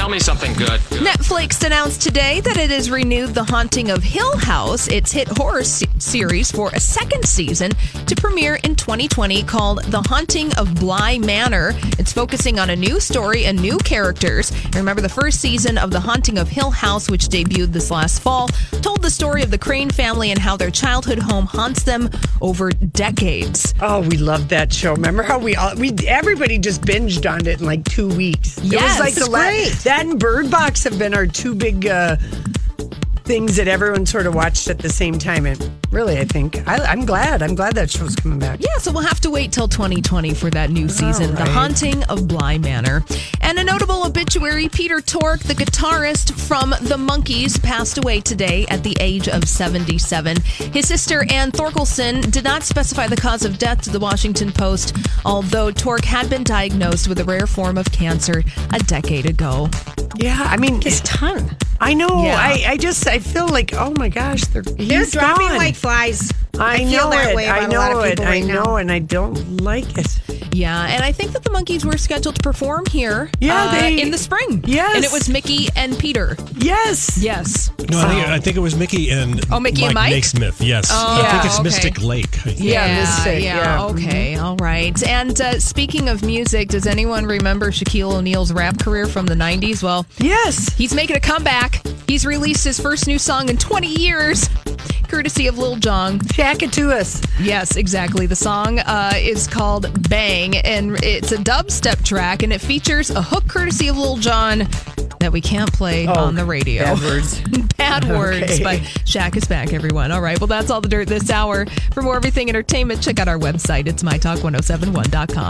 Tell me something good. Netflix announced today that it has renewed The Haunting of Hill House, its hit horror se- series, for a second season to premiere in 2020 called The Haunting of Bly Manor. It's focusing on a new story and new characters. And remember, the first season of The Haunting of Hill House, which debuted this last fall, told the story of the Crane family and how their childhood home haunts them over decades. Oh, we loved that show. Remember how we all we everybody just binged on it in like two weeks. Yes, it was like the it's la- great. That and Bird Box have been our two big uh, things that everyone sort of watched at the same time. And really, I think I, I'm glad. I'm glad that show's coming back. Yeah, so we'll have to wait till 2020 for that new season, The. Haunting of Bly Manor. And a notable obituary Peter Tork, the guitarist from The Monkees, passed away today at the age of 77. His sister, Ann Thorkelson, did not specify the cause of death to the Washington Post, although Tork had been diagnosed with a rare form of cancer a decade ago. Yeah, I mean, It's ton. I know. Yeah. I, I just I feel like oh my gosh, they're They're dropping gone. like flies. I, feel know that it. way about I a know lot of it. people I know, now. and I don't like it. Yeah, and I think that the Monkees were scheduled to perform here Yeah, uh, they- in the spring. Yes. And it was Mickey and Peter. Yes. Yes. No, I think, I think it was Mickey and Oh, Mickey and Mike? Nesmith. Yes, Oh, I think it's okay. Mystic Lake. I think. Yeah, Mystic, yeah, yeah. Okay, all right. And uh, speaking of music, does anyone remember Shaquille O'Neal's rap career from the 90s? Well, Yes. he's making a comeback. He's released his first new song in 20 years, courtesy of Lil Jon. Jack it to us. Yes, exactly. The song uh, is called Bang, and it's a dubstep track, and it features a hook courtesy of Lil Jon that we can't play on the radio. Oh, Bad words. Bad words, Okay. but Shaq is back, everyone. All right, well, that's all the dirt this hour. For more everything entertainment, check out our website. It's mytalk1071.com.